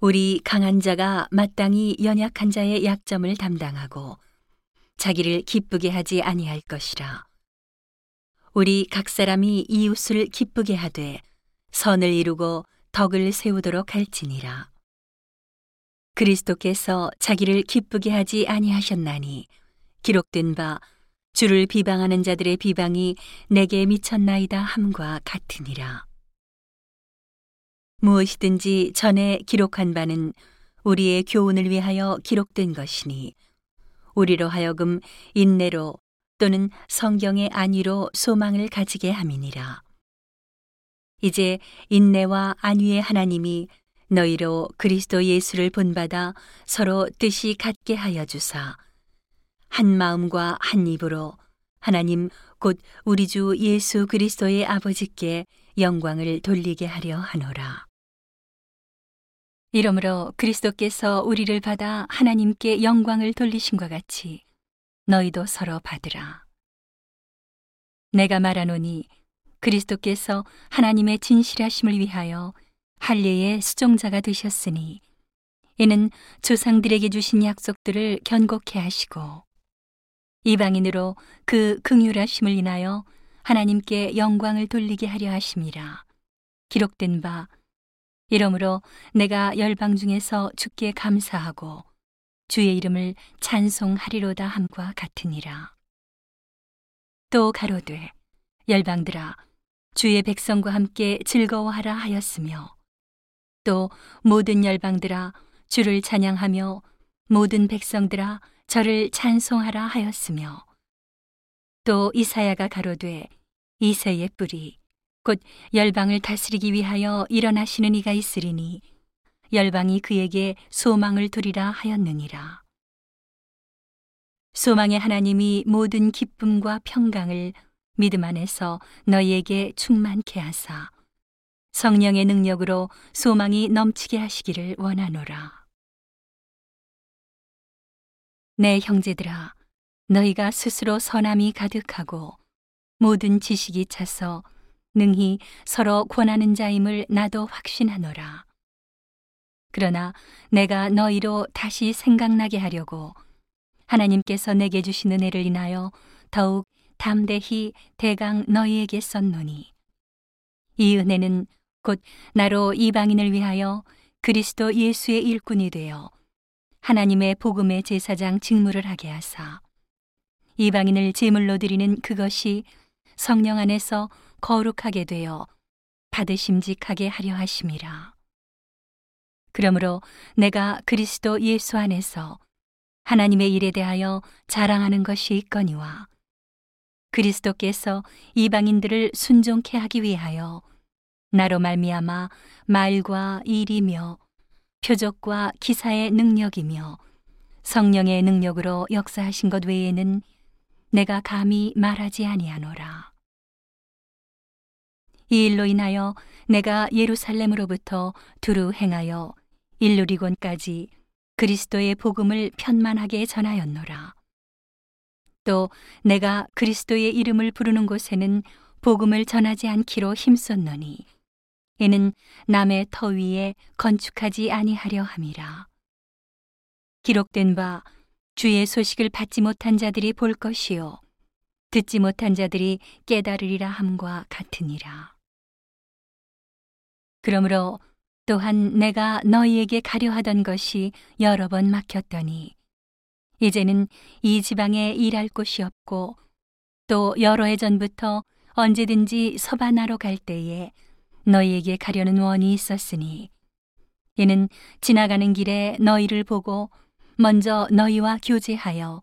우리 강한 자가 마땅히 연약한 자의 약점을 담당하고 자기를 기쁘게 하지 아니할 것이라. 우리 각 사람이 이웃을 기쁘게 하되 선을 이루고 덕을 세우도록 할지니라. 그리스도께서 자기를 기쁘게 하지 아니하셨나니 기록된 바 주를 비방하는 자들의 비방이 내게 미쳤나이다 함과 같으니라. 무엇이든지 전에 기록한 바는 우리의 교훈을 위하여 기록된 것이니 우리로 하여금 인내로 또는 성경의 안위로 소망을 가지게 함이니라. 이제 인내와 안위의 하나님이 너희로 그리스도 예수를 본받아 서로 뜻이 같게 하여 주사 한 마음과 한 입으로 하나님 곧 우리 주 예수 그리스도의 아버지께 영광을 돌리게 하려 하노라. 이러므로 그리스도께서 우리를 받아 하나님께 영광을 돌리심과 같이 너희도 서로 받으라. 내가 말하노니 그리스도께서 하나님의 진실하심을 위하여 할례의 수종자가 되셨으니 이는 조상들에게 주신 약속들을 견고케 하시고 이방인으로 그 긍휼하심을 인하여 하나님께 영광을 돌리게 하려 하심이라 기록된 바 이러므로 내가 열방 중에서 주께 감사하고 주의 이름을 찬송하리로다 함과 같으니라. 또 가로되 열방들아 주의 백성과 함께 즐거워하라 하였으며 또 모든 열방들아 주를 찬양하며 모든 백성들아 저를 찬송하라 하였으며 또 이사야가 가로되 이새의 뿌리 곧 열방을 다스리기 위하여 일어나시는 이가 있으리니 열방이 그에게 소망을 두리라 하였느니라. 소망의 하나님이 모든 기쁨과 평강을 믿음 안에서 너희에게 충만케 하사 성령의 능력으로 소망이 넘치게 하시기를 원하노라. 내 형제들아, 너희가 스스로 선함이 가득하고 모든 지식이 차서 능히 서로 권하는 자임을 나도 확신하노라. 그러나 내가 너희로 다시 생각나게 하려고 하나님께서 내게 주신 은혜를 인하여 더욱 담대히 대강 너희에게 썼노니 이 은혜는 곧 나로 이방인을 위하여 그리스도 예수의 일꾼이 되어 하나님의 복음의 제사장 직무를 하게 하사 이방인을 제물로 드리는 그것이 성령 안에서 거룩하게 되어 받으심직하게 하려 하심이라. 그러므로 내가 그리스도 예수 안에서 하나님의 일에 대하여 자랑하는 것이 있거니와 그리스도께서 이방인들을 순종케 하기 위하여 나로 말미암아 말과 일이며 표적과 기사의 능력이며 성령의 능력으로 역사하신 것 외에는 내가 감히 말하지 아니하노라. 이 일로 인하여 내가 예루살렘으로부터 두루 행하여 일루리곤까지 그리스도의 복음을 편만하게 전하였노라. 또 내가 그리스도의 이름을 부르는 곳에는 복음을 전하지 않기로 힘썼노니 이는 남의 터 위에 건축하지 아니하려 함이라. 기록된 바 주의 소식을 받지 못한 자들이 볼 것이요 듣지 못한 자들이 깨달으리라 함과 같으니라. 그러므로 또한 내가 너희에게 가려 하던 것이 여러 번 막혔더니 이제는 이 지방에 일할 곳이 없고 또 여러 해 전부터 언제든지 서바나로 갈 때에 너희에게 가려는 원이 있었으니 이는 지나가는 길에 너희를 보고 먼저 너희와 교제하여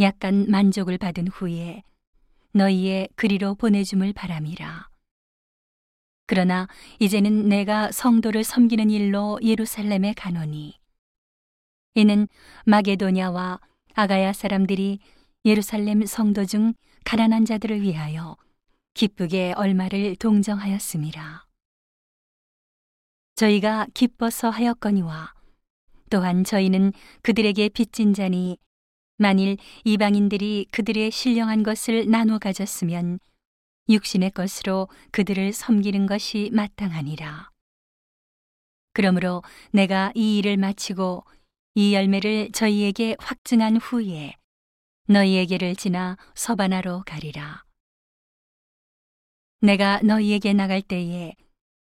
약간 만족을 받은 후에 너희의 그리로 보내줌을 바람이라. 그러나 이제는 내가 성도를 섬기는 일로 예루살렘에 가노니 이는 마게도냐와 아가야 사람들이 예루살렘 성도 중 가난한 자들을 위하여 기쁘게 얼마를 동정하였습니다. 저희가 기뻐서 하였거니와 또한 저희는 그들에게 빚진 자니 만일 이방인들이 그들의 신령한 것을 나눠 가졌으면 육신의 것으로 그들을 섬기는 것이 마땅하니라. 그러므로 내가 이 일을 마치고 이 열매를 저희에게 확증한 후에 너희에게를 지나 서바나로 가리라. 내가 너희에게 나갈 때에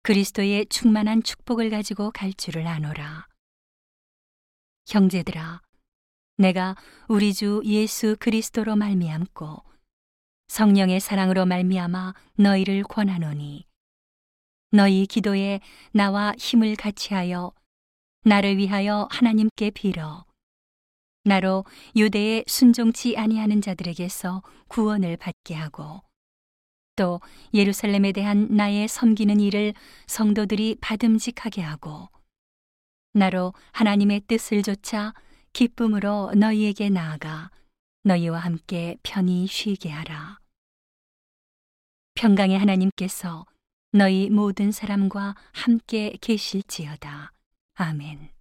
그리스도의 충만한 축복을 가지고 갈 줄을 아노라. 형제들아, 내가 우리 주 예수 그리스도로 말미암고 성령의 사랑으로 말미암아 너희를 권하노니. 너희 기도에 나와 힘을 같이하여 나를 위하여 하나님께 빌어. 나로 유대에 순종치 아니하는 자들에게서 구원을 받게 하고 또 예루살렘에 대한 나의 섬기는 일을 성도들이 받음직하게 하고 나로 하나님의 뜻을 조차 기쁨으로 너희에게 나아가 너희와 함께 편히 쉬게 하라. 평강의 하나님께서 너희 모든 사람과 함께 계실지어다. 아멘.